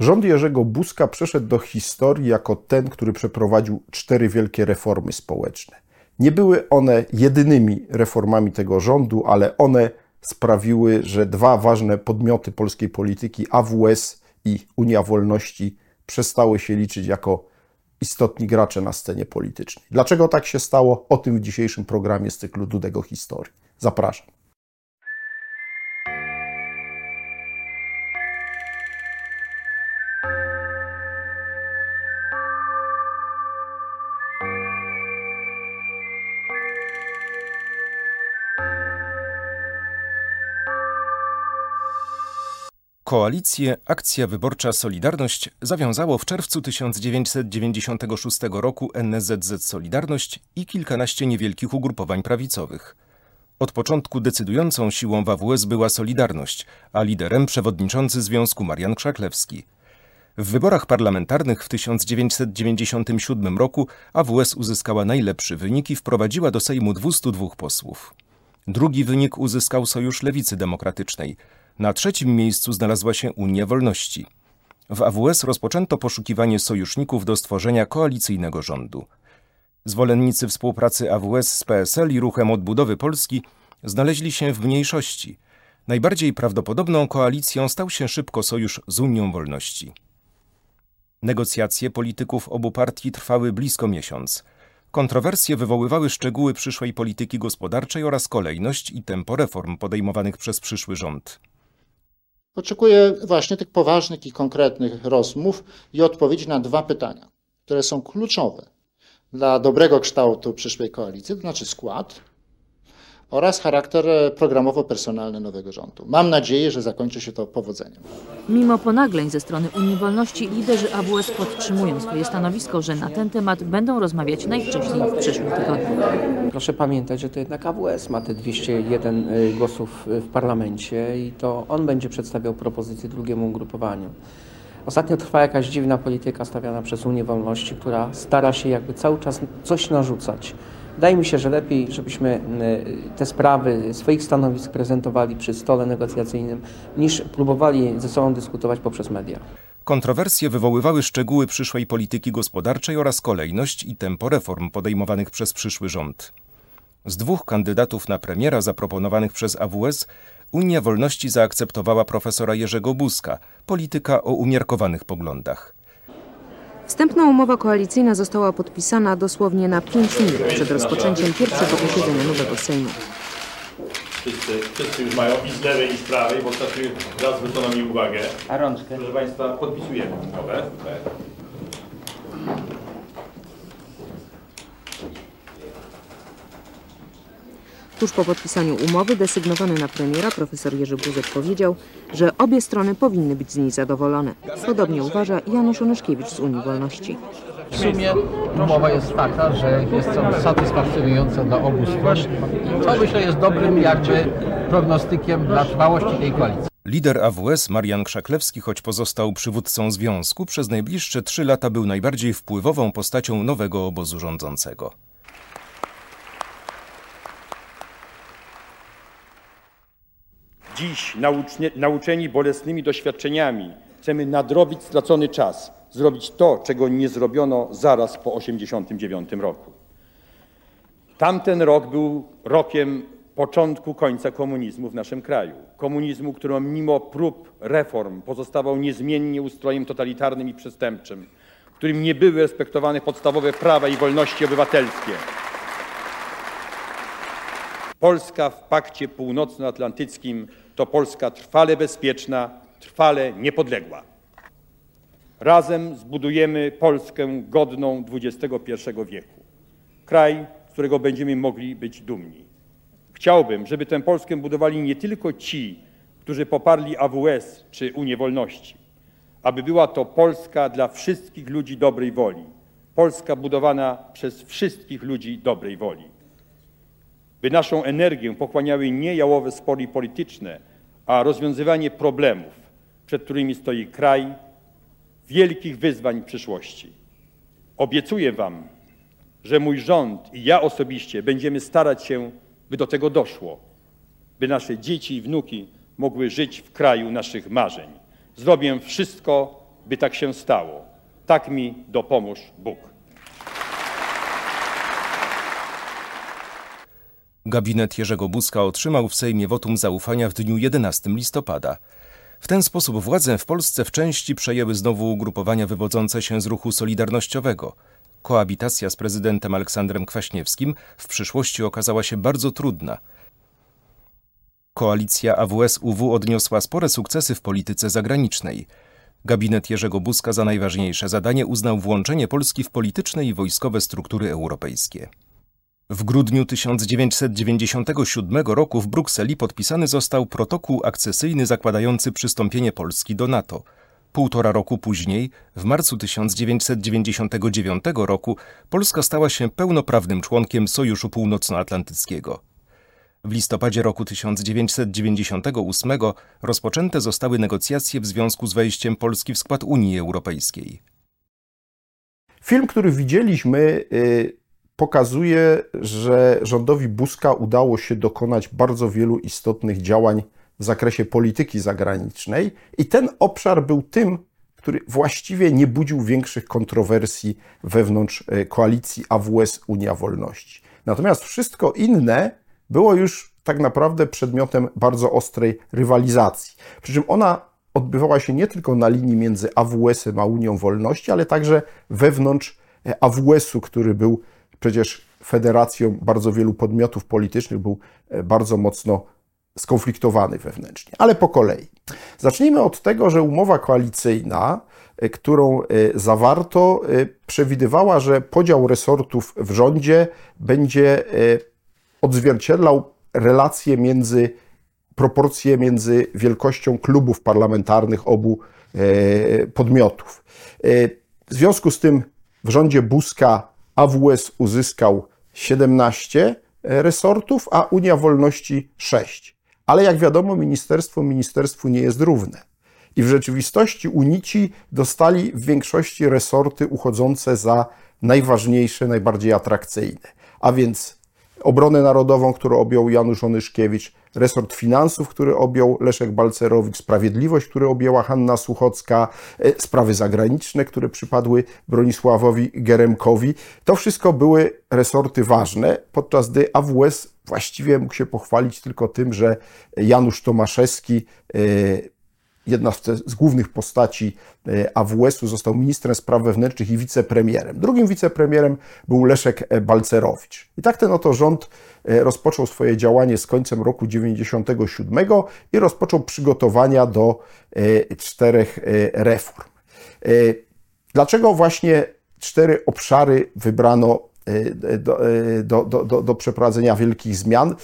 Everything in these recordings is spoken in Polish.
Rząd Jerzego Buzka przeszedł do historii jako ten, który przeprowadził cztery wielkie reformy społeczne. Nie były one jedynymi reformami tego rządu, ale one sprawiły, że dwa ważne podmioty polskiej polityki, AWS i Unia Wolności, przestały się liczyć jako istotni gracze na scenie politycznej. Dlaczego tak się stało? O tym w dzisiejszym programie z cyklu Dudego Historii. Zapraszam. Koalicję Akcja Wyborcza Solidarność zawiązało w czerwcu 1996 roku NSZZ Solidarność i kilkanaście niewielkich ugrupowań prawicowych. Od początku decydującą siłą w AWS była Solidarność, a liderem przewodniczący związku Marian Krzaklewski. W wyborach parlamentarnych w 1997 roku AWS uzyskała najlepszy wynik i wprowadziła do Sejmu 202 posłów. Drugi wynik uzyskał Sojusz Lewicy Demokratycznej – na trzecim miejscu znalazła się Unia Wolności. W AWS rozpoczęto poszukiwanie sojuszników do stworzenia koalicyjnego rządu. Zwolennicy współpracy AWS z PSL i Ruchem Odbudowy Polski znaleźli się w mniejszości. Najbardziej prawdopodobną koalicją stał się szybko sojusz z Unią Wolności. Negocjacje polityków obu partii trwały blisko miesiąc. Kontrowersje wywoływały szczegóły przyszłej polityki gospodarczej oraz kolejność i tempo reform podejmowanych przez przyszły rząd. Oczekuję właśnie tych poważnych i konkretnych rozmów i odpowiedzi na dwa pytania, które są kluczowe dla dobrego kształtu przyszłej koalicji, to znaczy skład oraz charakter programowo-personalny nowego rządu. Mam nadzieję, że zakończy się to powodzeniem. Mimo ponagleń ze strony Unii Wolności, liderzy AWS podtrzymują swoje stanowisko, że na ten temat będą rozmawiać najwcześniej w przyszłym tygodniu. Proszę pamiętać, że to jednak AWS ma te 201 y, głosów w parlamencie i to on będzie przedstawiał propozycje drugiemu ugrupowaniu. Ostatnio trwa jakaś dziwna polityka stawiana przez Unię Wolności, która stara się jakby cały czas coś narzucać. Wydaje mi się, że lepiej, żebyśmy y, te sprawy swoich stanowisk prezentowali przy stole negocjacyjnym, niż próbowali ze sobą dyskutować poprzez media. Kontrowersje wywoływały szczegóły przyszłej polityki gospodarczej oraz kolejność i tempo reform podejmowanych przez przyszły rząd. Z dwóch kandydatów na premiera zaproponowanych przez AWS Unia Wolności zaakceptowała profesora Jerzego Buzka, polityka o umiarkowanych poglądach. Wstępna umowa koalicyjna została podpisana dosłownie na 5 minut przed rozpoczęciem pierwszego posiedzenia nowego Sejmu. Wszyscy, wszyscy już mają i z lewej, i z prawej, bo ostatnio raz zwrócono mi uwagę. A rączkę? Proszę Państwa, podpisujemy umowę. Tuż po podpisaniu umowy desygnowany na premiera profesor Jerzy Buzek powiedział, że obie strony powinny być z niej zadowolone. Podobnie uważa Janusz Onyszkiewicz z Unii Wolności. W sumie umowa jest taka, że jest to satysfakcjonująca dla obu stron i to myślę jest dobrym jakby prognostykiem dla trwałości tej koalicji. Lider AWS Marian Krzaklewski, choć pozostał przywódcą związku, przez najbliższe trzy lata był najbardziej wpływową postacią nowego obozu rządzącego. Dziś, nauczeni bolesnymi doświadczeniami, chcemy nadrobić stracony czas, zrobić to, czego nie zrobiono zaraz po 1989 roku. Tamten rok był rokiem początku końca komunizmu w naszym kraju. Komunizmu, który mimo prób reform pozostawał niezmiennie ustrojem totalitarnym i przestępczym, w którym nie były respektowane podstawowe prawa i wolności obywatelskie. Polska w Pakcie Północnoatlantyckim to Polska trwale bezpieczna, trwale niepodległa. Razem zbudujemy Polskę godną XXI wieku. Kraj, z którego będziemy mogli być dumni. Chciałbym, żeby tę Polskę budowali nie tylko ci, którzy poparli AWS czy Unię Wolności, aby była to Polska dla wszystkich ludzi dobrej woli. Polska budowana przez wszystkich ludzi dobrej woli by naszą energię pochłaniały nie jałowe spory polityczne, a rozwiązywanie problemów, przed którymi stoi kraj, wielkich wyzwań przyszłości. Obiecuję Wam, że mój rząd i ja osobiście będziemy starać się, by do tego doszło, by nasze dzieci i wnuki mogły żyć w kraju naszych marzeń. Zrobię wszystko, by tak się stało. Tak mi dopomóż Bóg. Gabinet Jerzego Buzka otrzymał w Sejmie wotum zaufania w dniu 11 listopada. W ten sposób władzę w Polsce w części przejęły znowu ugrupowania wywodzące się z ruchu solidarnościowego. Koabitacja z prezydentem Aleksandrem Kwaśniewskim w przyszłości okazała się bardzo trudna. Koalicja AWS-UW odniosła spore sukcesy w polityce zagranicznej. Gabinet Jerzego Buzka za najważniejsze zadanie uznał włączenie Polski w polityczne i wojskowe struktury europejskie. W grudniu 1997 roku w Brukseli podpisany został protokół akcesyjny zakładający przystąpienie Polski do NATO. Półtora roku później, w marcu 1999 roku, Polska stała się pełnoprawnym członkiem Sojuszu Północnoatlantyckiego. W listopadzie roku 1998 rozpoczęte zostały negocjacje w związku z wejściem Polski w skład Unii Europejskiej. Film, który widzieliśmy, y, pokazuje, że rządowi Buzka udało się dokonać bardzo wielu istotnych działań w zakresie polityki zagranicznej, i ten obszar był tym, który właściwie nie budził większych kontrowersji wewnątrz y, koalicji AWS Unia Wolności. Natomiast wszystko inne było już tak naprawdę przedmiotem bardzo ostrej rywalizacji. Przy czym ona odbywała się nie tylko na linii między AWS-em a Unią Wolności, ale także wewnątrz e, AWS-u, który był przecież federacją bardzo wielu podmiotów politycznych, był e, bardzo mocno skonfliktowany wewnętrznie. Ale po kolei. Zacznijmy od tego, że umowa koalicyjna, e, którą zawarto, przewidywała, że podział resortów w rządzie będzie odzwierciedlał relacje między, proporcje między wielkością klubów parlamentarnych obu e, podmiotów. E, w związku z tym w rządzie Buzka AWS uzyskał 17 resortów, a Unia Wolności 6. Ale jak wiadomo, ministerstwo ministerstwu nie jest równe. I w rzeczywistości unici dostali w większości resorty uchodzące za najważniejsze, najbardziej atrakcyjne. A więc obronę narodową, którą objął Janusz Onyszkiewicz, resort finansów, który objął Leszek Balcerowicz, sprawiedliwość, który objęła Hanna Suchocka, e, sprawy zagraniczne, które przypadły Bronisławowi Geremkowi. To wszystko były resorty ważne, podczas gdy AWS właściwie mógł się pochwalić tylko tym, że Janusz Tomaszewski e, jedna z głównych postaci e, AWS-u, został ministrem spraw wewnętrznych i wicepremierem. Drugim wicepremierem był Leszek Balcerowicz. I tak ten oto rząd rozpoczął swoje działanie z końcem roku 97 i rozpoczął przygotowania do czterech reform. Dlaczego właśnie cztery obszary wybrano do, do, do, do przeprowadzenia wielkich zmian?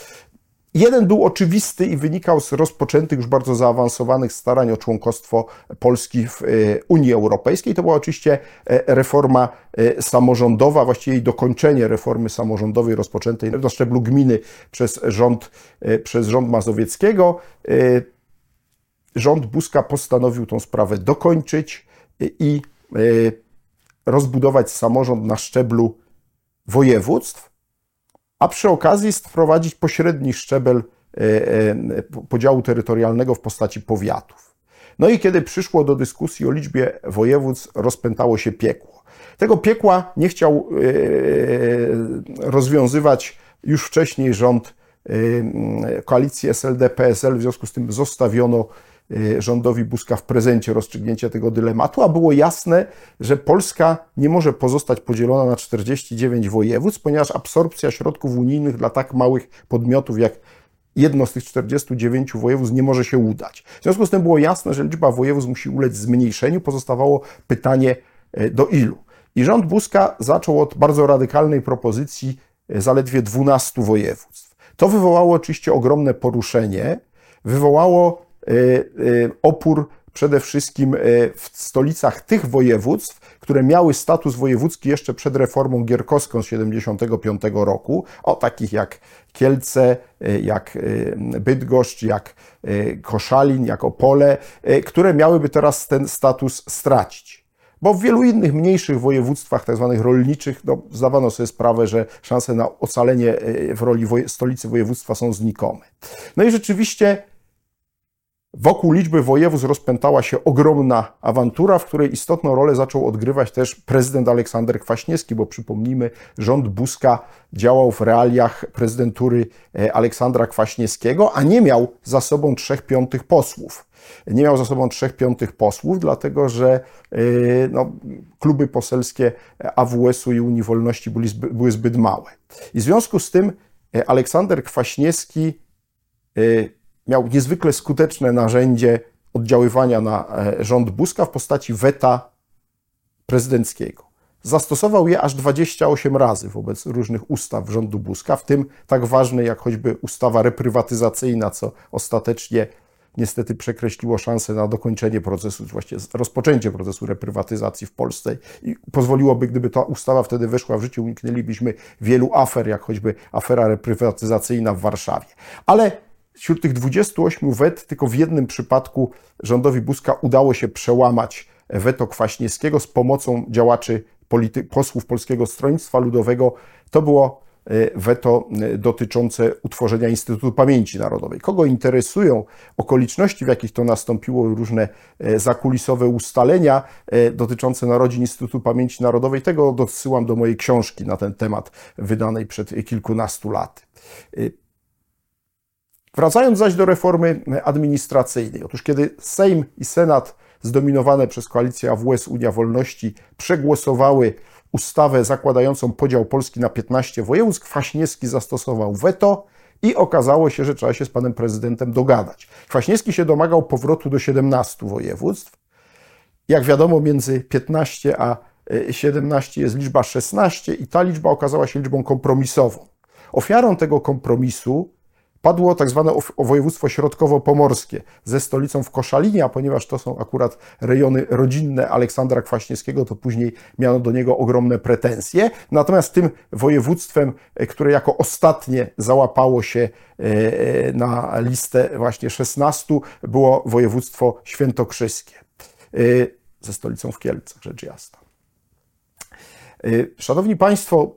Jeden był oczywisty i wynikał z rozpoczętych już bardzo zaawansowanych starań o członkostwo Polski w e, Unii Europejskiej. To była oczywiście e, reforma e, samorządowa, właściwie jej dokończenie reformy samorządowej rozpoczętej na szczeblu gminy przez rząd, przez rząd Mazowieckiego. Rząd Buzka postanowił tą sprawę dokończyć i rozbudować samorząd na szczeblu województw a przy okazji wprowadzić pośredni szczebel e, e, podziału terytorialnego w postaci powiatów. No i kiedy przyszło do dyskusji o liczbie województw, rozpętało się piekło. Tego piekła nie chciał e, rozwiązywać już wcześniej rząd koalicji SLD-PSL, w związku z tym zostawiono rządowi Buzka w prezencie rozstrzygnięcie tego dylematu, a było jasne, że Polska nie może pozostać podzielona na 49 województw, ponieważ absorpcja środków unijnych dla tak małych podmiotów jak jedno z tych 49 województw nie może się udać. W związku z tym było jasne, że liczba województw musi ulec zmniejszeniu. Pozostawało pytanie y, do ilu. I rząd Buzka zaczął od bardzo radykalnej propozycji y, zaledwie 12 województw. To wywołało oczywiście ogromne poruszenie, wywołało Y, y, opór przede wszystkim y, w stolicach tych województw, które miały status wojewódzki jeszcze przed reformą gierkowską z 1975 roku, o takich jak Kielce, jak Bydgoszcz, jak Koszalin, jak Opole, które miałyby teraz ten status stracić. Bo w wielu innych mniejszych województwach, tak zwanych rolniczych, no, zdawano sobie sprawę, że szanse na ocalenie w roli stolicy województwa są znikome. No i rzeczywiście Wokół liczby województw rozpętała się ogromna awantura, w której istotną rolę zaczął odgrywać też prezydent Aleksander Kwaśniewski, bo przypomnijmy, rząd Buzka działał w realiach prezydentury e, Aleksandra Kwaśniewskiego, a nie miał za sobą trzech piątych posłów. Nie miał za sobą trzech piątych posłów, dlatego że e, no, kluby poselskie AWS-u i Unii Wolności były zbyt, były zbyt małe. I w związku z tym e, Aleksander Kwaśniewski miał niezwykle skuteczne narzędzie oddziaływania na e, rząd Buzka w postaci weta prezydenckiego. Zastosował je aż 28 razy wobec różnych ustaw rządu Buzka, w tym tak ważnej jak choćby ustawa reprywatyzacyjna, co ostatecznie niestety przekreśliło szansę na dokończenie procesu, właściwie rozpoczęcie procesu reprywatyzacji w Polsce i pozwoliłoby, gdyby ta ustawa wtedy weszła w życie, uniknęlibyśmy wielu afer, jak choćby afera reprywatyzacyjna w Warszawie. Ale Wśród tych 28 wet tylko w jednym przypadku rządowi Buzka udało się przełamać weto Kwaśniewskiego z pomocą działaczy polity- posłów Polskiego Stronnictwa Ludowego. To było e, weto e, dotyczące utworzenia Instytutu Pamięci Narodowej. Kogo interesują okoliczności, w jakich to nastąpiło, różne e, zakulisowe ustalenia dotyczące narodzin Instytutu Pamięci Narodowej, tego odsyłam do mojej książki na ten temat, wydanej przed kilkunastu laty. Wracając zaś do reformy administracyjnej. Otóż kiedy Sejm i Senat zdominowane przez koalicję AWS Unia Wolności przegłosowały ustawę zakładającą podział Polski na 15 województw, Kwaśniewski zastosował weto i okazało się, że trzeba się z panem prezydentem dogadać. Kwaśniewski się domagał powrotu do 17 województw. Jak wiadomo, między 15 a 17 jest liczba 16 i ta liczba okazała się liczbą kompromisową. Ofiarą tego kompromisu Padło tak zwane województwo środkowo-pomorskie ze stolicą w Koszalinie, a ponieważ to są akurat rejony rodzinne Aleksandra Kwaśniewskiego, to później miano do niego ogromne pretensje. Natomiast tym województwem, e, które jako ostatnie załapało się e, e, na listę właśnie 16, było województwo świętokrzyskie ze stolicą w Kielcach, rzecz jasna. Szanowni Państwo,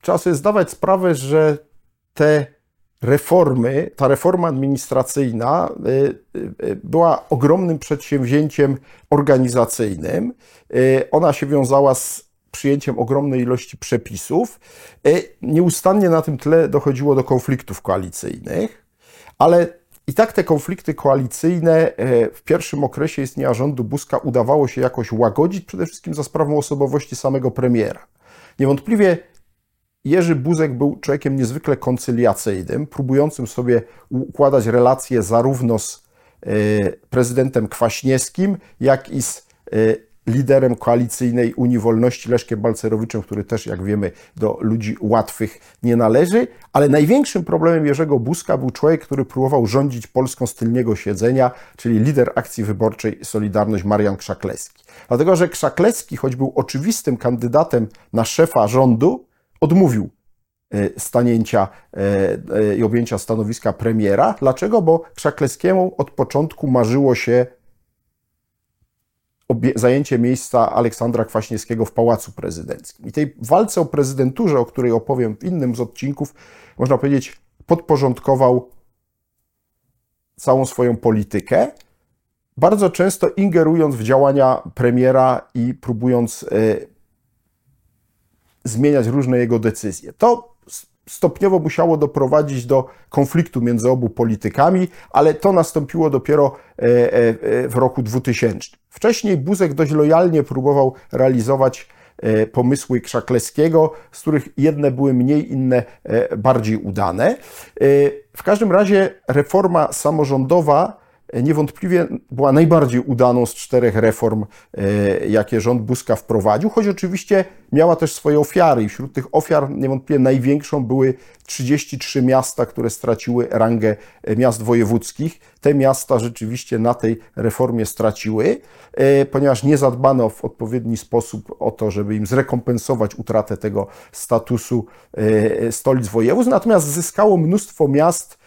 trzeba sobie zdawać sprawę, że te reformy, ta reforma administracyjna y, y, y, była ogromnym przedsięwzięciem organizacyjnym. Ona się wiązała z przyjęciem ogromnej ilości przepisów. Nieustannie na tym tle dochodziło do konfliktów koalicyjnych, ale i tak te konflikty koalicyjne w pierwszym okresie istnienia rządu Buzka udawało się jakoś łagodzić, przede wszystkim za sprawą osobowości samego premiera. Niewątpliwie Jerzy Buzek był człowiekiem niezwykle koncyliacyjnym, próbującym sobie układać relacje zarówno z e, prezydentem Kwaśniewskim, jak i z e, liderem koalicyjnej Unii Wolności Leszkiem Balcerowiczem, który też, jak wiemy, do ludzi łatwych nie należy. Ale największym problemem Jerzego Buzka był człowiek, który próbował rządzić Polską z tylniego siedzenia, czyli lider akcji wyborczej Solidarność Marian Krzaklewski. Dlatego, że Krzaklewski, choć był oczywistym kandydatem na szefa rządu, odmówił e, stanięcia e, e, i objęcia stanowiska premiera. Dlaczego? Bo Krzaklewskiemu od początku marzyło się zajęcie miejsca Aleksandra Kwaśniewskiego w Pałacu Prezydenckim. I tej walce o prezydenturze, o której opowiem w innym z odcinków, można powiedzieć, podporządkował całą swoją politykę, bardzo często ingerując w działania premiera i próbując zmieniać różne jego decyzje. To stopniowo musiało doprowadzić do konfliktu między obu politykami, ale to nastąpiło dopiero e, e, w roku 2000. Wcześniej Buzek dość lojalnie próbował realizować e, pomysły Krzaklewskiego, z których jedne były mniej, inne bardziej udane. W każdym razie reforma samorządowa niewątpliwie była najbardziej udaną z czterech reform, e, jakie rząd Buzka wprowadził, choć oczywiście miała też swoje ofiary i wśród tych ofiar niewątpliwie największą były 33 miasta, które straciły rangę e, miast wojewódzkich. Te miasta rzeczywiście na tej reformie straciły, e, ponieważ nie zadbano w odpowiedni sposób o to, żeby im zrekompensować utratę tego statusu stolic województw, natomiast zyskało mnóstwo miast,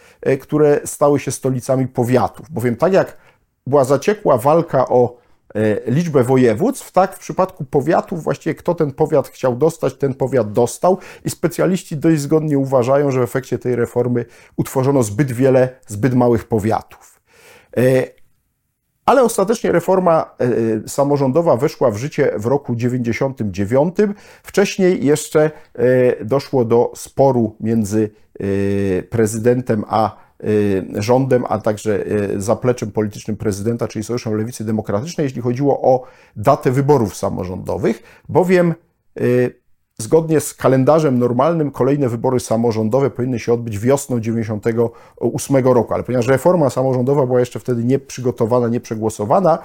które stały się stolicami powiatów. Bowiem tak jak była zaciekła walka o e, liczbę województw, tak w przypadku powiatów właściwie kto ten powiat chciał dostać, ten powiat dostał i specjaliści dość zgodnie uważają, że w efekcie tej reformy utworzono zbyt wiele zbyt małych powiatów. E, ale ostatecznie reforma e, samorządowa weszła w życie w roku 99. Wcześniej jeszcze e, doszło do sporu między e, prezydentem a rządem, a także zapleczem politycznym prezydenta, czyli Sojuszem Lewicy Demokratycznej, jeśli chodziło o datę wyborów samorządowych, bowiem Zgodnie z kalendarzem normalnym kolejne wybory samorządowe powinny się odbyć wiosną 98 roku, ale ponieważ reforma samorządowa była jeszcze wtedy nieprzygotowana, nieprzegłosowana,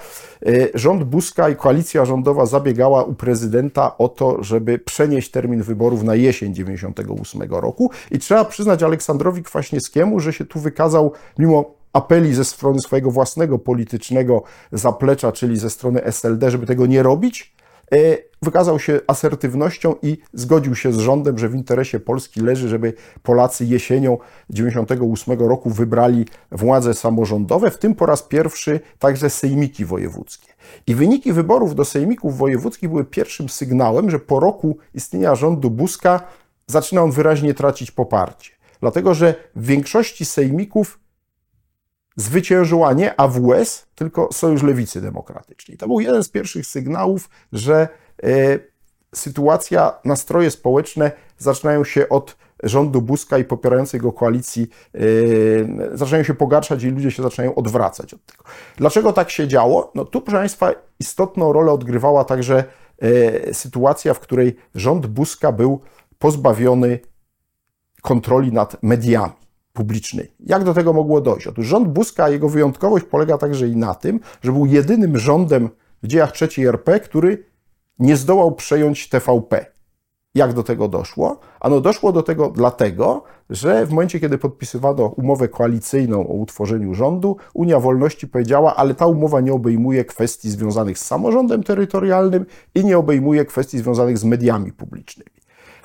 e, rząd Buzka i koalicja rządowa zabiegała u prezydenta o to, żeby przenieść termin wyborów na jesień 98 roku. I trzeba przyznać Aleksandrowi Kwaśniewskiemu, że się tu wykazał mimo apeli ze strony swojego własnego politycznego zaplecza, czyli ze strony SLD, żeby tego nie robić, wykazał się asertywnością i zgodził się z rządem, że w interesie Polski leży, żeby Polacy jesienią 98 roku wybrali władze samorządowe, w tym po raz pierwszy także sejmiki wojewódzkie. I wyniki wyborów do sejmików wojewódzkich były pierwszym sygnałem, że po roku istnienia rządu Buzka zaczyna on wyraźnie tracić poparcie. Dlatego, że w większości sejmików zwyciężyła nie AWS, tylko Sojusz Lewicy Demokratycznej. To był jeden z pierwszych sygnałów, że e, sytuacja, nastroje społeczne zaczynają się od rządu Buzka i popierającej go koalicji e, zaczynają się pogarszać i ludzie się zaczynają odwracać od tego. Dlaczego tak się działo? No tu, proszę Państwa, istotną rolę odgrywała także e, sytuacja, w której rząd Buzka był pozbawiony kontroli nad mediami publicznej. Jak do tego mogło dojść? Otóż rząd Buzka, jego wyjątkowość polega także i na tym, że był jedynym rządem w dziejach III RP, który nie zdołał przejąć TVP. Jak do tego doszło? Ano doszło do tego dlatego, że w momencie, kiedy podpisywano umowę koalicyjną o utworzeniu rządu, Unia Wolności powiedziała, ale ta umowa nie obejmuje kwestii związanych z samorządem terytorialnym i nie obejmuje kwestii związanych z mediami publicznymi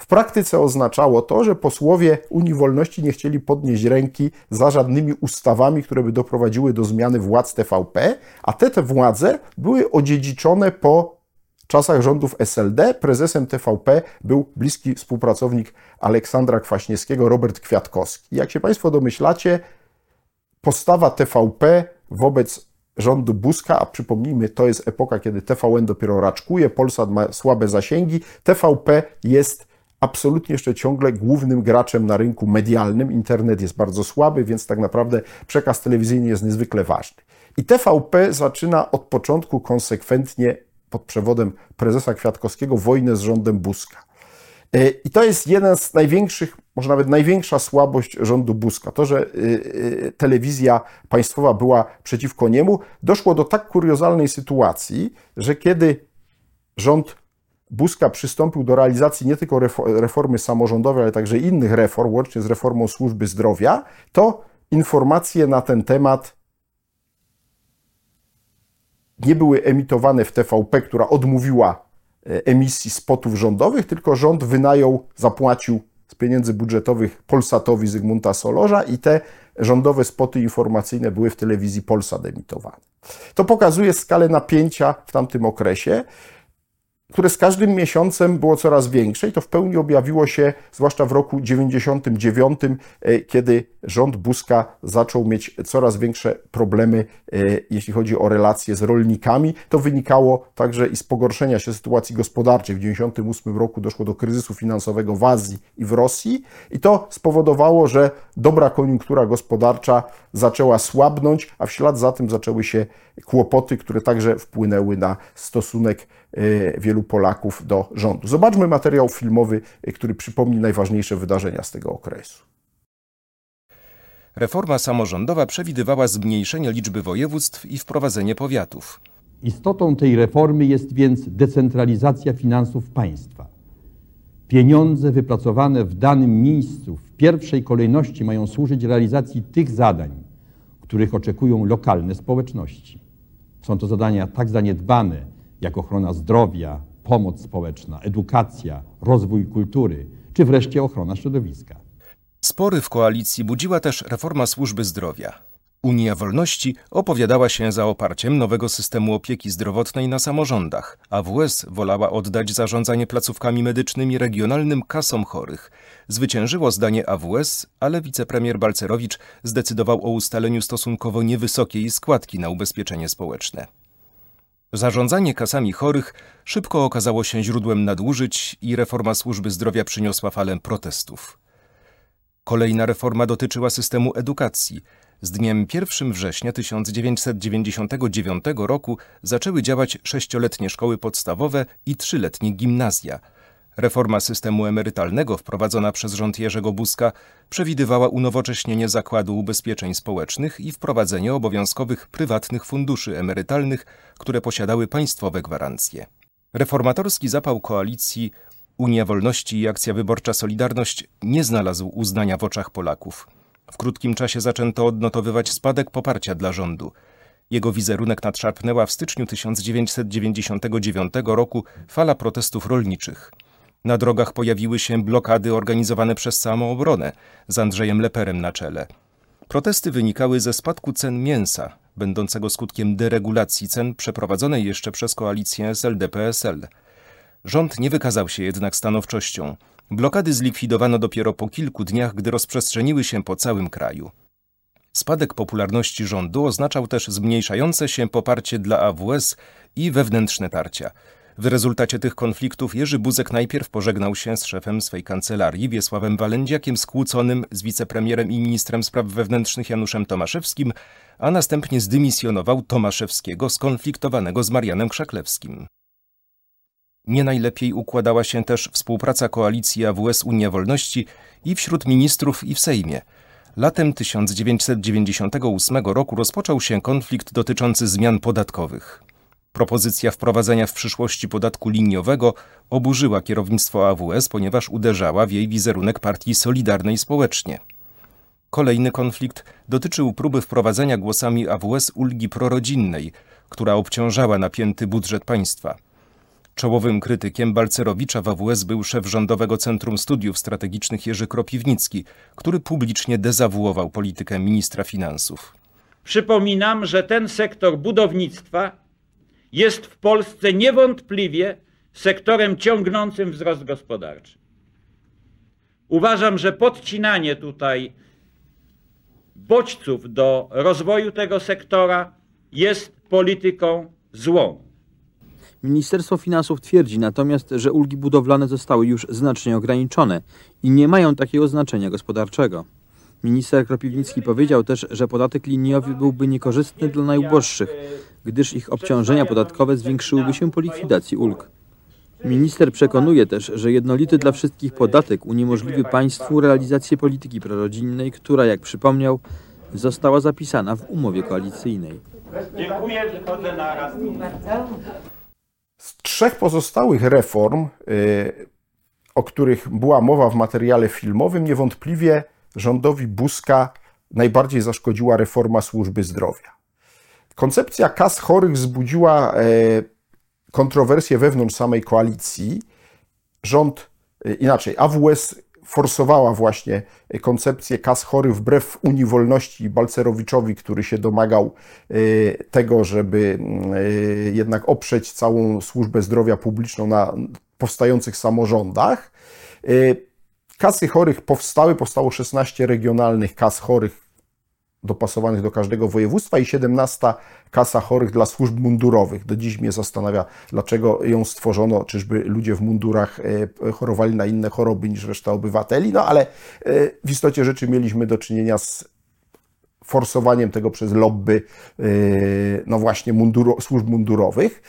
praktyce oznaczało to, że posłowie Unii Wolności nie chcieli podnieść ręki za żadnymi ustawami, które by doprowadziły do zmiany władz TVP, a te, te władze były odziedziczone po czasach rządów SLD. Prezesem TVP był bliski współpracownik Aleksandra Kwaśniewskiego, Robert Kwiatkowski. Jak się Państwo domyślacie, postawa TVP wobec rządu Buzka, a przypomnijmy, to jest epoka, kiedy TVN dopiero raczkuje, Polsat ma słabe zasięgi, TVP jest absolutnie jeszcze ciągle głównym graczem na rynku medialnym. Internet jest bardzo słaby, więc tak naprawdę przekaz telewizyjny jest niezwykle ważny. I TVP zaczyna od początku konsekwentnie pod przewodem prezesa Kwiatkowskiego wojnę z rządem Buzka. E, I to jest jeden z największych, może nawet największa słabość rządu Buzka. To, że e, e, telewizja państwowa była przeciwko niemu, doszło do tak kuriozalnej sytuacji, że kiedy rząd Buzka przystąpił do realizacji nie tylko reformy samorządowej, ale także innych reform, łącznie z reformą służby zdrowia, to informacje na ten temat nie były emitowane w TVP, która odmówiła e, emisji spotów rządowych, tylko rząd wynajął, zapłacił z pieniędzy budżetowych Polsatowi Zygmunta Solorza i te rządowe spoty informacyjne były w telewizji Polsat emitowane. To pokazuje skalę napięcia w tamtym okresie które z każdym miesiącem było coraz większe i to w pełni objawiło się zwłaszcza w roku 99, e, kiedy rząd Buzka zaczął mieć coraz większe problemy, e, jeśli chodzi o relacje z rolnikami. To wynikało także i z pogorszenia się sytuacji gospodarczej. W 1998 roku doszło do kryzysu finansowego w Azji i w Rosji i to spowodowało, że dobra koniunktura gospodarcza zaczęła słabnąć, a w ślad za tym zaczęły się kłopoty, które także wpłynęły na stosunek e, wielu Polaków do rządu. Zobaczmy materiał filmowy, e, który przypomni najważniejsze wydarzenia z tego okresu. Reforma samorządowa przewidywała zmniejszenie liczby województw i wprowadzenie powiatów. Istotą tej reformy jest więc decentralizacja finansów państwa. Pieniądze wypracowane w danym miejscu w pierwszej kolejności mają służyć realizacji tych zadań, których oczekują lokalne społeczności. Są to zadania tak zaniedbane jak ochrona zdrowia, pomoc społeczna, edukacja, rozwój kultury, czy wreszcie ochrona środowiska. Spory w koalicji budziła też reforma służby zdrowia. Unia Wolności opowiadała się za oparciem nowego systemu opieki zdrowotnej na samorządach. AWS wolała oddać zarządzanie placówkami medycznymi regionalnym kasom chorych. Zwyciężyło zdanie AWS, ale wicepremier Balcerowicz zdecydował o ustaleniu stosunkowo niewysokiej składki na ubezpieczenie społeczne. Zarządzanie kasami chorych szybko okazało się źródłem nadużyć i reforma służby zdrowia przyniosła falę protestów. Kolejna reforma dotyczyła systemu edukacji. Z dniem 1 września 1999 roku zaczęły działać sześcioletnie szkoły podstawowe i trzyletnie gimnazja. Reforma systemu emerytalnego wprowadzona przez rząd Jerzego Buzka przewidywała unowocześnienie Zakładu Ubezpieczeń Społecznych i wprowadzenie obowiązkowych prywatnych funduszy emerytalnych, które posiadały państwowe gwarancje. Reformatorski zapał koalicji Unia Wolności i Akcja Wyborcza Solidarność nie znalazł uznania w oczach Polaków. W krótkim czasie zaczęto odnotowywać spadek poparcia dla rządu. Jego wizerunek nadszarpnęła w styczniu 1999 roku fala protestów rolniczych. Na drogach pojawiły się blokady organizowane przez samoobronę z Andrzejem Leperem na czele. Protesty wynikały ze spadku cen mięsa, będącego skutkiem deregulacji cen przeprowadzonej jeszcze przez koalicję SLD-PSL. Rząd nie wykazał się jednak stanowczością. Blokady zlikwidowano dopiero po kilku dniach, gdy rozprzestrzeniły się po całym kraju. Spadek popularności rządu oznaczał też zmniejszające się poparcie dla AWS i wewnętrzne tarcia. W rezultacie tych konfliktów Jerzy Buzek najpierw pożegnał się z szefem swej kancelarii Wiesławem Walędziakiem skłóconym z wicepremierem i ministrem spraw wewnętrznych Januszem Tomaszewskim, a następnie zdymisjonował Tomaszewskiego skonfliktowanego z Marianem Krzaklewskim. Nie najlepiej układała się też współpraca koalicji AWS Unia Wolności i wśród ministrów i w Sejmie. Latem 1998 roku rozpoczął się konflikt dotyczący zmian podatkowych. Propozycja wprowadzenia w przyszłości podatku liniowego oburzyła kierownictwo AWS, ponieważ uderzała w jej wizerunek partii Solidarnej Społecznie. Kolejny konflikt dotyczył próby wprowadzenia głosami AWS ulgi prorodzinnej, która obciążała napięty budżet państwa. Czołowym krytykiem Balcerowicza w AWS był szef Rządowego Centrum Studiów Strategicznych Jerzy Kropiwnicki, który publicznie dezawuował politykę ministra finansów. Przypominam, że ten sektor budownictwa jest w Polsce niewątpliwie sektorem ciągnącym wzrost gospodarczy. Uważam, że podcinanie tutaj bodźców do rozwoju tego sektora jest polityką złą. Ministerstwo Finansów twierdzi natomiast, że ulgi budowlane zostały już znacznie ograniczone i nie mają takiego znaczenia gospodarczego. Minister Kropiwnicki powiedział też, że podatek liniowy byłby niekorzystny dla najuboższych, gdyż ich obciążenia podatkowe zwiększyłyby się po likwidacji ulg. Minister przekonuje też, że jednolity dla wszystkich podatek uniemożliwi państwu realizację polityki prorodzinnej, która, jak przypomniał, została zapisana w umowie koalicyjnej. Dziękuję, wychodzę na raz. Z trzech pozostałych reform, y, o których była mowa w materiale filmowym, niewątpliwie rządowi Buzka najbardziej zaszkodziła reforma służby zdrowia. Koncepcja kas chorych wzbudziła e, kontrowersje wewnątrz samej koalicji. Rząd, e, inaczej, AWS forsowała właśnie koncepcję kas chorych wbrew Unii Wolności Balcerowiczowi, który się domagał e, tego, żeby jednak oprzeć całą służbę zdrowia publiczną na powstających samorządach. Kasy chorych powstały, powstało 16 regionalnych kas chorych dopasowanych do każdego województwa i 17 kasa chorych dla służb mundurowych. Do dziś mnie zastanawia, dlaczego ją stworzono, czyżby ludzie w mundurach e, chorowali na inne choroby niż reszta obywateli, no ale e, w istocie rzeczy mieliśmy do czynienia z forsowaniem tego przez lobby, e, no właśnie, munduro, służb mundurowych.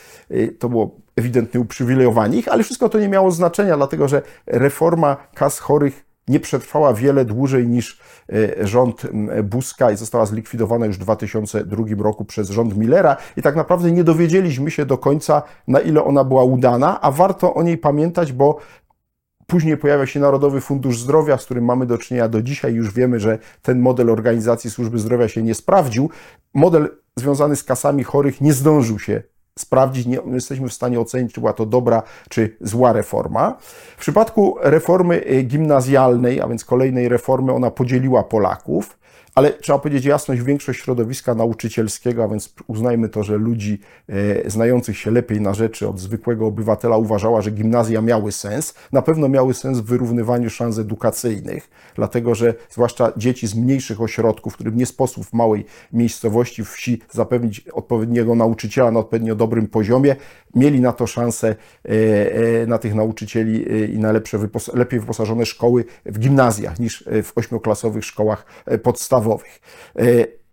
To było ewidentne uprzywilejowanie ich, ale wszystko to nie miało znaczenia, dlatego że reforma kas chorych nie przetrwała wiele dłużej niż e, rząd Buzka i została zlikwidowana już w 2002 roku przez rząd Millera i tak naprawdę nie dowiedzieliśmy się do końca, na ile ona była udana, a warto o niej pamiętać, bo Później pojawia się Narodowy Fundusz Zdrowia, z którym mamy do czynienia do dzisiaj. Już wiemy, że ten model organizacji służby zdrowia się nie sprawdził. Model związany z kasami chorych nie zdążył się sprawdzić, nie jesteśmy w stanie ocenić, czy była to dobra, czy zła reforma. W przypadku reformy y, gimnazjalnej, a więc kolejnej reformy, ona podzieliła Polaków. Ale trzeba powiedzieć jasność, większość środowiska nauczycielskiego, a więc uznajmy to, że ludzi e, znających się lepiej na rzeczy od zwykłego obywatela uważała, że gimnazja miały sens. Na pewno miały sens w wyrównywaniu szans edukacyjnych, dlatego że zwłaszcza dzieci z mniejszych ośrodków, którym nie sposób w małej miejscowości, wsi zapewnić odpowiedniego nauczyciela na odpowiednio dobrym poziomie, mieli na to szansę, e, e, na tych nauczycieli i na lepsze, lepiej wyposażone szkoły w gimnazjach niż w ośmioklasowych szkołach podstawowych.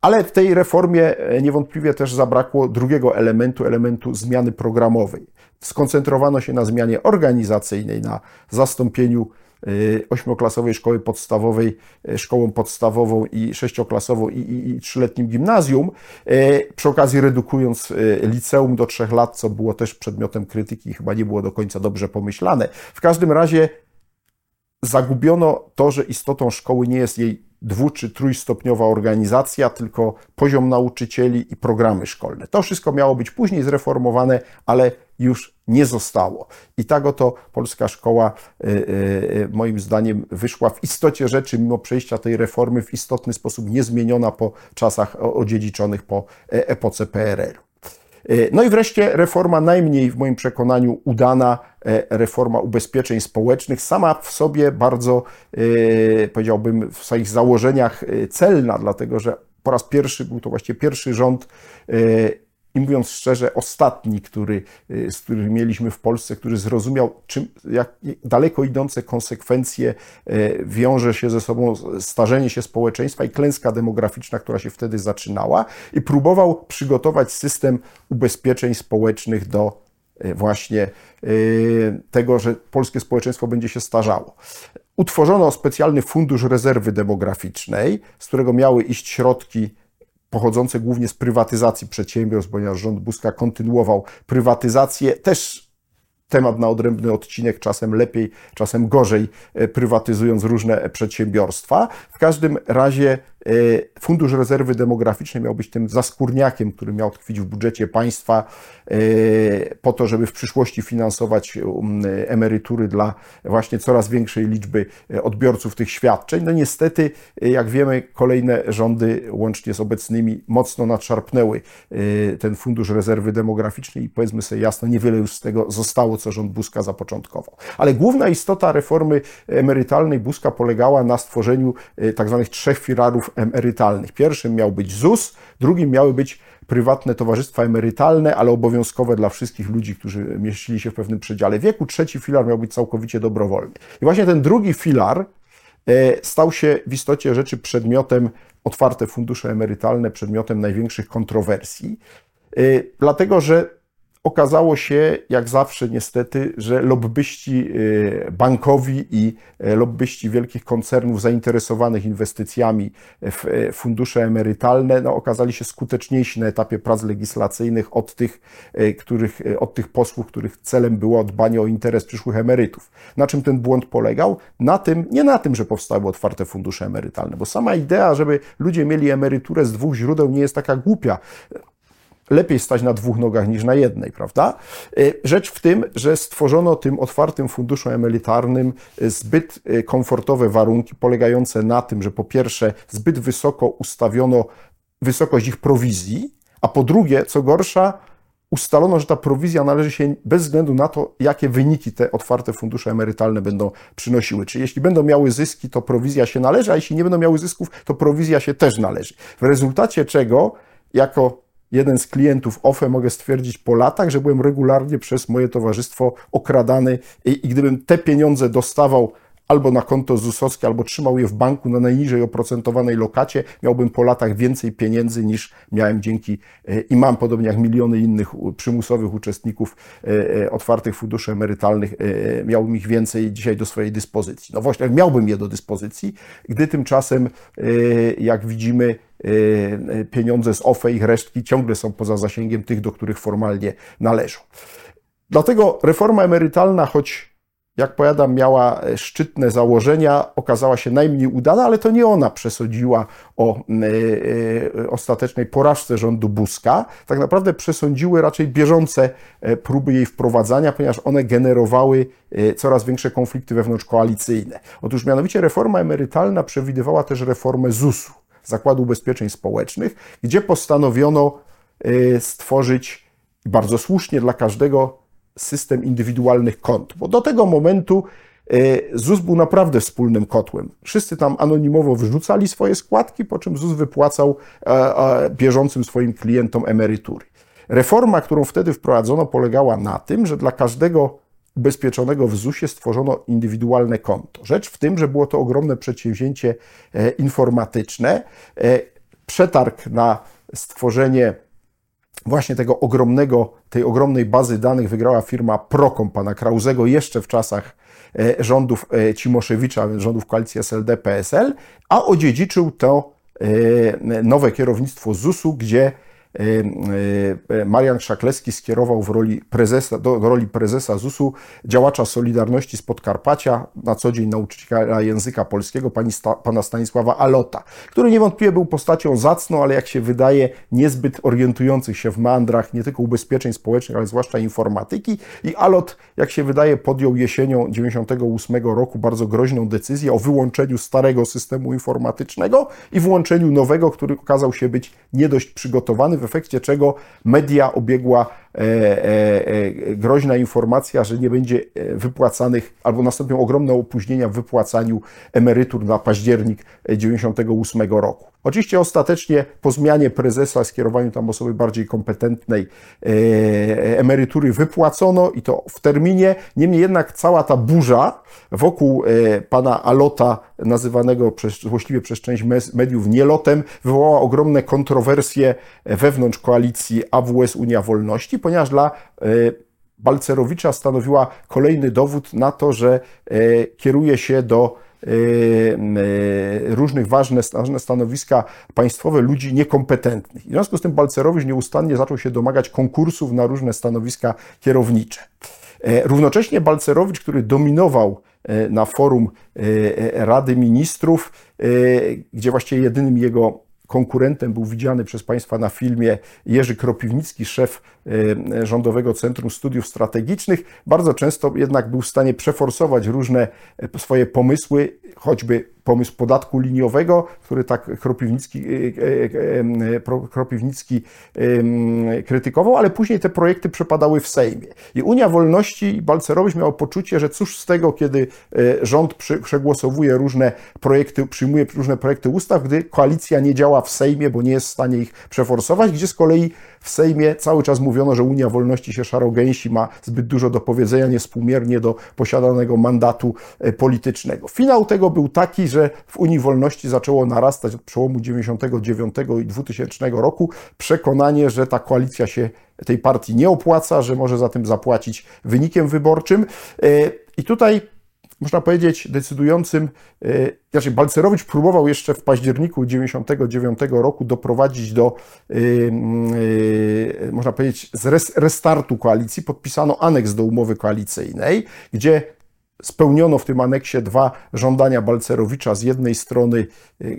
Ale w tej reformie niewątpliwie też zabrakło drugiego elementu, elementu zmiany programowej. Skoncentrowano się na zmianie organizacyjnej, na zastąpieniu Y, ośmioklasowej szkoły podstawowej, szkołą podstawową i sześcioklasową i, i, trzyletnim gimnazjum, przy okazji redukując liceum do trzech lat, co było też przedmiotem krytyki i chyba nie było do końca dobrze pomyślane. W każdym razie zagubiono to, że istotą szkoły nie jest jej dwu czy trójstopniowa organizacja, tylko poziom nauczycieli i programy szkolne. To wszystko miało być później zreformowane, ale już nie zostało. I tak oto polska szkoła, y, y, y, moim zdaniem, wyszła w istocie rzeczy, mimo przejścia tej reformy, w istotny sposób niezmieniona po czasach odziedziczonych po e, epoce PRL-u. No i wreszcie reforma najmniej w moim przekonaniu udana, e, reforma ubezpieczeń społecznych, sama w sobie bardzo, e, powiedziałbym, w swoich założeniach celna, dlatego że po raz pierwszy był to właściwie pierwszy rząd i mówiąc szczerze, ostatni, który, y, z którym mieliśmy w Polsce, który zrozumiał, czym, jak daleko idące konsekwencje y, wiąże się ze sobą starzenie się społeczeństwa i klęska demograficzna, która się wtedy zaczynała, i próbował przygotować system ubezpieczeń społecznych do y, właśnie tego, że polskie społeczeństwo będzie się starzało. Utworzono specjalny fundusz rezerwy demograficznej, z którego miały iść środki pochodzące głównie z prywatyzacji przedsiębiorstw, ponieważ rząd Buzka kontynuował prywatyzację, też temat na odrębny odcinek, czasem lepiej, czasem gorzej, e, prywatyzując różne przedsiębiorstwa. W każdym razie Fundusz Rezerwy Demograficznej miał być tym zaskórniakiem, który miał tkwić w budżecie państwa e, po to, żeby w przyszłości finansować um, emerytury dla właśnie coraz większej liczby e, odbiorców tych świadczeń. No niestety, jak wiemy, kolejne rządy, łącznie z obecnymi, mocno nadszarpnęły ten Fundusz Rezerwy Demograficznej i powiedzmy sobie jasno, niewiele już z tego zostało, co rząd Buzka zapoczątkował. Ale główna istota reformy emerytalnej Buzka polegała na stworzeniu tak zwanych trzech filarów emerytalnych. Pierwszym miał być ZUS, drugim miały być prywatne towarzystwa emerytalne, ale obowiązkowe dla wszystkich ludzi, którzy mieścili się w pewnym przedziale wieku. Trzeci filar miał być całkowicie dobrowolny. I właśnie ten drugi filar e, stał się w istocie rzeczy przedmiotem, otwarte fundusze emerytalne, przedmiotem największych kontrowersji, e, dlatego że Okazało się, jak zawsze niestety, że lobbyści y, bankowi i y, lobbyści wielkich koncernów zainteresowanych inwestycjami w y, fundusze emerytalne no, okazali się skuteczniejsi na etapie prac legislacyjnych od tych, których, od tych posłów, których celem było dbanie o interes przyszłych emerytów. Na czym ten błąd polegał? Na tym, nie na tym, że powstały otwarte fundusze emerytalne, bo sama idea, żeby ludzie mieli emeryturę z dwóch źródeł nie jest taka głupia lepiej stać na dwóch nogach niż na jednej, prawda? Y, rzecz w tym, że stworzono tym otwartym funduszom emerytarnym zbyt y, komfortowe warunki, polegające na tym, że po pierwsze zbyt wysoko ustawiono wysokość ich prowizji, a po drugie, co gorsza, ustalono, że ta prowizja należy się bez względu na to, jakie wyniki te otwarte fundusze emerytalne będą przynosiły. Czy jeśli będą miały zyski, to prowizja się należy, a jeśli nie będą miały zysków, to prowizja się też należy. W rezultacie czego, jako jeden z klientów OFE mogę stwierdzić po latach, że byłem regularnie przez moje towarzystwo okradany i, i gdybym te pieniądze dostawał albo na konto ZUS-owskie, albo trzymał je w banku na najniżej oprocentowanej lokacie, miałbym po latach więcej pieniędzy niż miałem dzięki e, i mam, podobnie jak miliony innych przymusowych uczestników e, e, otwartych funduszy emerytalnych, miałbym ich więcej dzisiaj do swojej dyspozycji. No właśnie, miałbym je do dyspozycji, gdy tymczasem, jak widzimy, pieniądze z OFE, ich resztki ciągle są poza zasięgiem tych, do których formalnie należą. Dlatego reforma emerytalna, choć jak powiadam, miała e, szczytne założenia, okazała się najmniej udana, ale to nie ona przesądziła o y, y, ostatecznej porażce rządu Buzka. Tak naprawdę przesądziły raczej bieżące próby jej wprowadzania, ponieważ one generowały coraz większe konflikty wewnątrzkoalicyjne. Otóż mianowicie reforma emerytalna przewidywała też reformę ZUS-u Zakładu Ubezpieczeń Społecznych, gdzie postanowiono y, stworzyć bardzo słusznie dla każdego system indywidualnych kont, bo do tego momentu y, ZUS był naprawdę wspólnym kotłem. Wszyscy tam anonimowo wrzucali swoje składki, po czym ZUS wypłacał e, bieżącym swoim klientom emerytury. Reforma, którą wtedy wprowadzono, polegała na tym, że dla każdego ubezpieczonego w ZUS-ie stworzono indywidualne konto. Rzecz w tym, że było to ogromne przedsięwzięcie e, informatyczne. E, przetarg na stworzenie właśnie tego ogromnego, tej ogromnej bazy danych wygrała firma Procom pana Krauzego jeszcze w czasach e, rządów Cimoszewicza, rządów koalicji SLD-PSL, a odziedziczył to nowe kierownictwo ZUS-u, gdzie Marian Krzaklewski skierował w roli prezesa, do, do roli prezesa ZUS-u działacza Solidarności z Podkarpacia, na co dzień nauczyciela języka polskiego, pani Sta, pana Stanisława Alota, który niewątpliwie był postacią zacną, ale jak się wydaje niezbyt orientujących się w mandrach nie tylko ubezpieczeń społecznych, ale zwłaszcza informatyki. I Alot, jak się wydaje, podjął jesienią 98 roku bardzo groźną decyzję o wyłączeniu starego systemu informatycznego i włączeniu nowego, który okazał się być nie dość przygotowany, w efekcie czego media obiegła groźna informacja, że nie będzie wypłacanych albo nastąpią ogromne opóźnienia w wypłacaniu emerytur na październik 98 roku. Oczywiście ostatecznie po zmianie prezesa, skierowaniu tam osoby bardziej kompetentnej, emerytury wypłacono i to w terminie. Niemniej jednak cała ta burza wokół pana Alota, nazywanego przez, złośliwie przez część mediów nielotem, wywołała ogromne kontrowersje wewnątrz koalicji AWS Unia Wolności, ponieważ dla e, Balcerowicza stanowiła kolejny dowód na to, że e, kieruje się do e, różnych ważne, ważne stanowiska państwowe ludzi niekompetentnych. W związku z tym Balcerowicz nieustannie zaczął się domagać konkursów na różne stanowiska kierownicze. Równocześnie Balcerowicz, który dominował na forum Rady Ministrów, gdzie właściwie jedynym jego konkurentem był widziany przez Państwa na filmie Jerzy Kropiwnicki, szef e, Rządowego Centrum Studiów Strategicznych. Bardzo często jednak był w stanie przeforsować różne e, swoje pomysły, choćby pomysł podatku liniowego, który tak Kropiwnicki, e, e, e, Kropiwnicki krytykował, ale później te projekty przepadały w Sejmie. I Unia Wolności i Balcerowicz miało poczucie, że cóż z tego, kiedy rząd przegłosowuje różne projekty, przyjmuje różne projekty ustaw, gdy koalicja nie działa w Sejmie, bo nie jest w stanie ich przeforsować, gdzie z kolei w Sejmie cały czas mówiono, że Unia Wolności się szarogęsi, ma zbyt dużo do powiedzenia, niespółmiernie do posiadanego mandatu politycznego. Finał tego był taki, że że w Unii Wolności zaczęło narastać od przełomu 99 i 2000 roku przekonanie, że ta koalicja się tej partii nie opłaca, że może za tym zapłacić wynikiem wyborczym. E, I tutaj można powiedzieć, decydującym, e, znaczy Balcerowicz próbował jeszcze w październiku 1999 roku doprowadzić do, e, można powiedzieć, restartu koalicji. Podpisano aneks do umowy koalicyjnej, gdzie Spełniono w tym aneksie dwa żądania Balcerowicza. Z jednej strony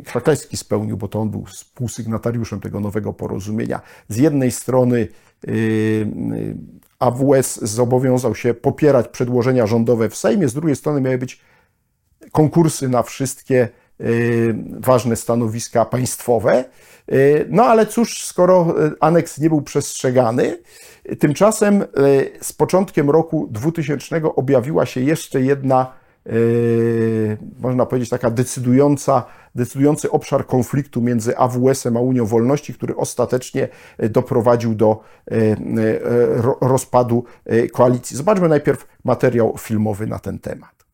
Krakowski spełnił, bo to on był współsygnatariuszem tego nowego porozumienia. Z jednej strony AWS zobowiązał się popierać przedłożenia rządowe w Sejmie, z drugiej strony miały być konkursy na wszystkie ważne stanowiska państwowe. No ale cóż, skoro aneks nie był przestrzegany, Tymczasem z początkiem roku 2000 objawiła się jeszcze jedna, można powiedzieć, taka decydująca, decydujący obszar konfliktu między AWS-em a Unią Wolności, który ostatecznie e, doprowadził do rozpadu koalicji. Zobaczmy najpierw materiał filmowy na ten temat.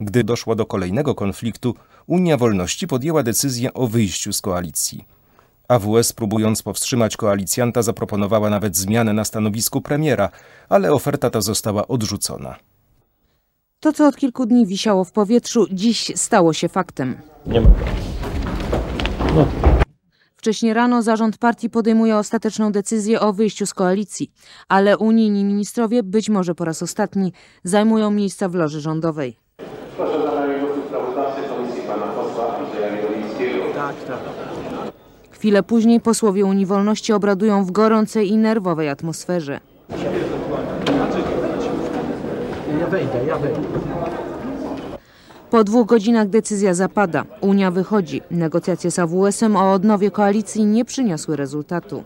Gdy doszło do kolejnego konfliktu, Unia Wolności podjęła decyzję o wyjściu z koalicji. AWS, próbując powstrzymać koalicjanta, zaproponowała nawet zmianę na stanowisku premiera, ale oferta ta została odrzucona. To, co od kilku dni wisiało w powietrzu, dziś stało się faktem. Nie ma. No. Wcześniej rano zarząd partii podejmuje ostateczną decyzję o wyjściu z koalicji, ale unijni ministrowie, być może po raz ostatni, zajmują miejsca w loży rządowej. Proszę zabranie głosu sprawozdawcy komisji pana posła Andrzeja Tak, tak. Chwilę później posłowie Unii Wolności obradują w gorącej i nerwowej atmosferze. Ja wejdę, ja wejdę. Po dwóch godzinach decyzja zapada. Unia wychodzi. Negocjacje z AWS-em o odnowie koalicji nie przyniosły rezultatu.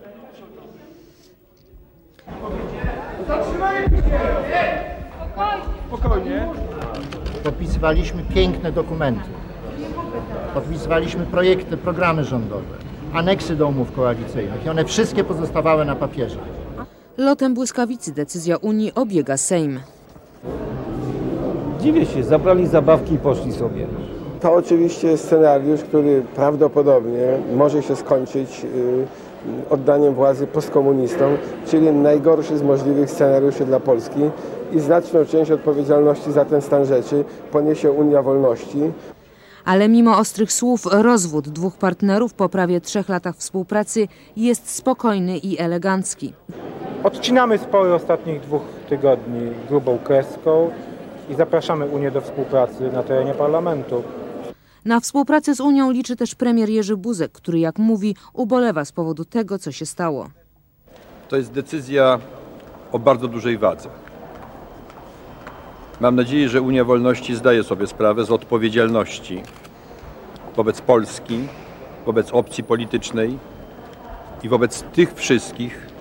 Podpisywaliśmy piękne dokumenty. Podpisywaliśmy projekty, programy rządowe, aneksy do umów koalicyjnych i one wszystkie pozostawały na papierze. Lotem błyskawicy decyzja Unii obiega Sejm. Dziwię się, zabrali zabawki i poszli sobie. To oczywiście jest scenariusz, który prawdopodobnie może się skończyć y, oddaniem władzy postkomunistom, czyli najgorszy z możliwych scenariuszy dla Polski i znaczną część odpowiedzialności za ten stan rzeczy poniesie Unia Wolności. Ale mimo ostrych słów, rozwód dwóch partnerów po prawie trzech latach współpracy jest spokojny i elegancki. Odcinamy spory ostatnich dwóch tygodni grubą kreską i zapraszamy Unię do współpracy na terenie parlamentu. Na współpracę z Unią liczy też premier Jerzy Buzek, który jak mówi ubolewa z powodu tego, co się stało. To jest decyzja o bardzo dużej wadze. Mam nadzieję, że Unia Wolności zdaje sobie sprawę z odpowiedzialności wobec Polski, wobec opcji politycznej i wobec tych wszystkich,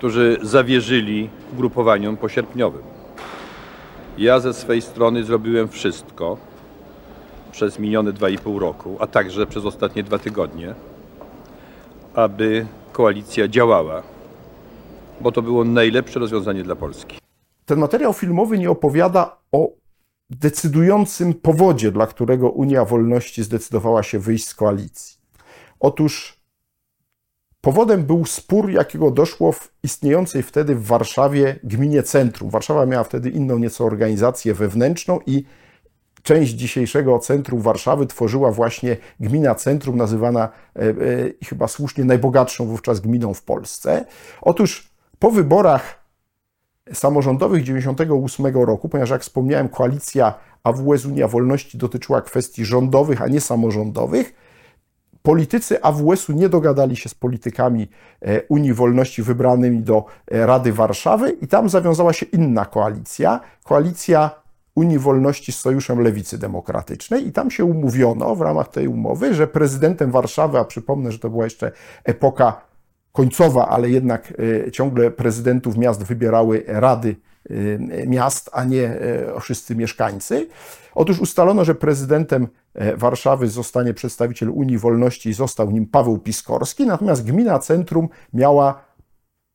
którzy zawierzyli ugrupowaniom posierpniowym. Ja ze swej strony zrobiłem wszystko przez minione 2,5 roku, a także przez ostatnie dwa tygodnie, aby koalicja działała, bo to było najlepsze rozwiązanie dla Polski. Ten materiał filmowy nie opowiada o decydującym powodzie, dla którego Unia Wolności zdecydowała się wyjść z koalicji. Otóż powodem był spór, jakiego doszło w istniejącej wtedy w Warszawie gminie centrum. Warszawa miała wtedy inną nieco organizację wewnętrzną i część dzisiejszego centrum Warszawy tworzyła właśnie gmina centrum, nazywana e, e, chyba słusznie najbogatszą wówczas gminą w Polsce. Otóż po wyborach samorządowych 98 roku, ponieważ jak wspomniałem, koalicja AWS Unia Wolności dotyczyła kwestii rządowych, a nie samorządowych, politycy AWS-u nie dogadali się z politykami e, Unii Wolności wybranymi do e, Rady Warszawy i tam zawiązała się inna koalicja, koalicja Unii Wolności z Sojuszem Lewicy Demokratycznej i tam się umówiono w ramach tej umowy, że prezydentem Warszawy, a przypomnę, że to była jeszcze epoka końcowa, ale jednak e, ciągle prezydentów miast wybierały rady miast, a nie wszyscy mieszkańcy. Otóż ustalono, że prezydentem Warszawy zostanie przedstawiciel Unii Wolności i został nim Paweł Piskorski, natomiast gmina centrum miała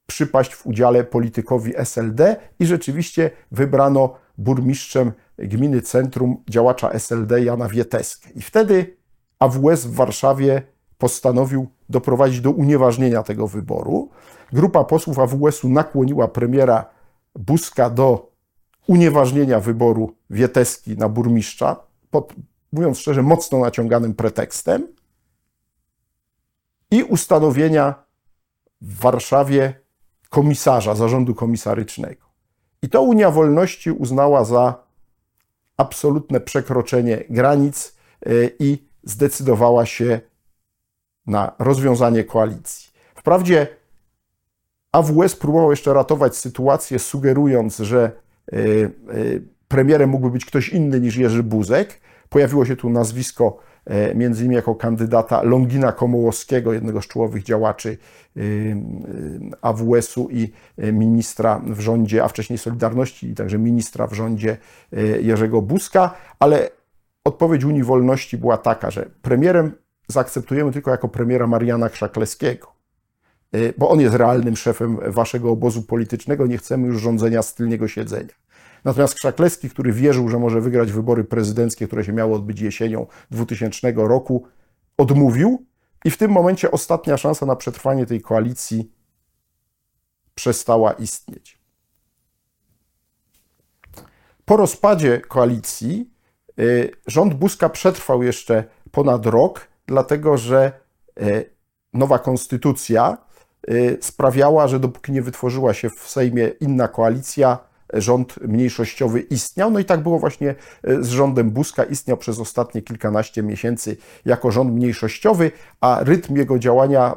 przypaść w udziale politykowi SLD i rzeczywiście wybrano burmistrzem gminy centrum działacza SLD Jana Wieteskę. I wtedy AWS w Warszawie postanowił doprowadzić do unieważnienia tego wyboru. Grupa posłów AWS-u nakłoniła premiera Buzka do unieważnienia wyboru Wieteski na burmistrza, pod, mówiąc szczerze, mocno naciąganym pretekstem i ustanowienia w Warszawie komisarza, zarządu komisarycznego. I to Unia Wolności uznała za absolutne przekroczenie granic y, i zdecydowała się na rozwiązanie koalicji. Wprawdzie AWS próbował jeszcze ratować sytuację, sugerując, że y, y, premierem mógłby być ktoś inny niż Jerzy Buzek. Pojawiło się tu nazwisko e, między innymi jako kandydata Longina Komołowskiego, jednego z czołowych działaczy AWS-u i e, ministra w rządzie, a wcześniej Solidarności i także ministra w rządzie e, Jerzego Buzka, ale odpowiedź Unii Wolności była taka, że premierem zaakceptujemy tylko jako premiera Mariana Krzaklewskiego, bo on jest realnym szefem waszego obozu politycznego, nie chcemy już rządzenia z tylniego siedzenia. Natomiast Krzaklewski, który wierzył, że może wygrać wybory prezydenckie, które się miały odbyć jesienią 2000 roku, odmówił i w tym momencie ostatnia szansa na przetrwanie tej koalicji przestała istnieć. Po rozpadzie koalicji y, rząd Buzka przetrwał jeszcze ponad rok, dlatego że y, nowa konstytucja y, sprawiała, że dopóki nie wytworzyła się w Sejmie inna koalicja, rząd mniejszościowy istniał. No i tak było właśnie z rządem Buzka. Istniał przez ostatnie kilkanaście miesięcy jako rząd mniejszościowy, a rytm jego działania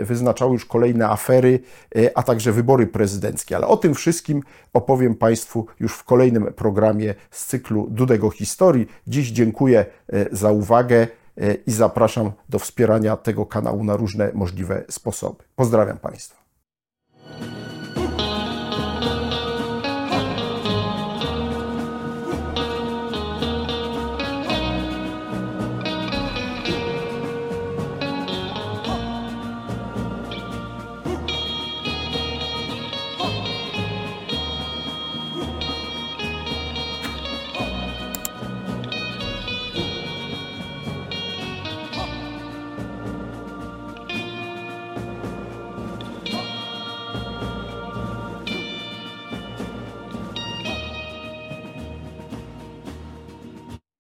wyznaczały już kolejne afery, a także wybory prezydenckie. Ale o tym wszystkim opowiem Państwu już w kolejnym programie z cyklu Dudego Historii. Dziś dziękuję za uwagę i zapraszam do wspierania tego kanału na różne możliwe sposoby. Pozdrawiam Państwa.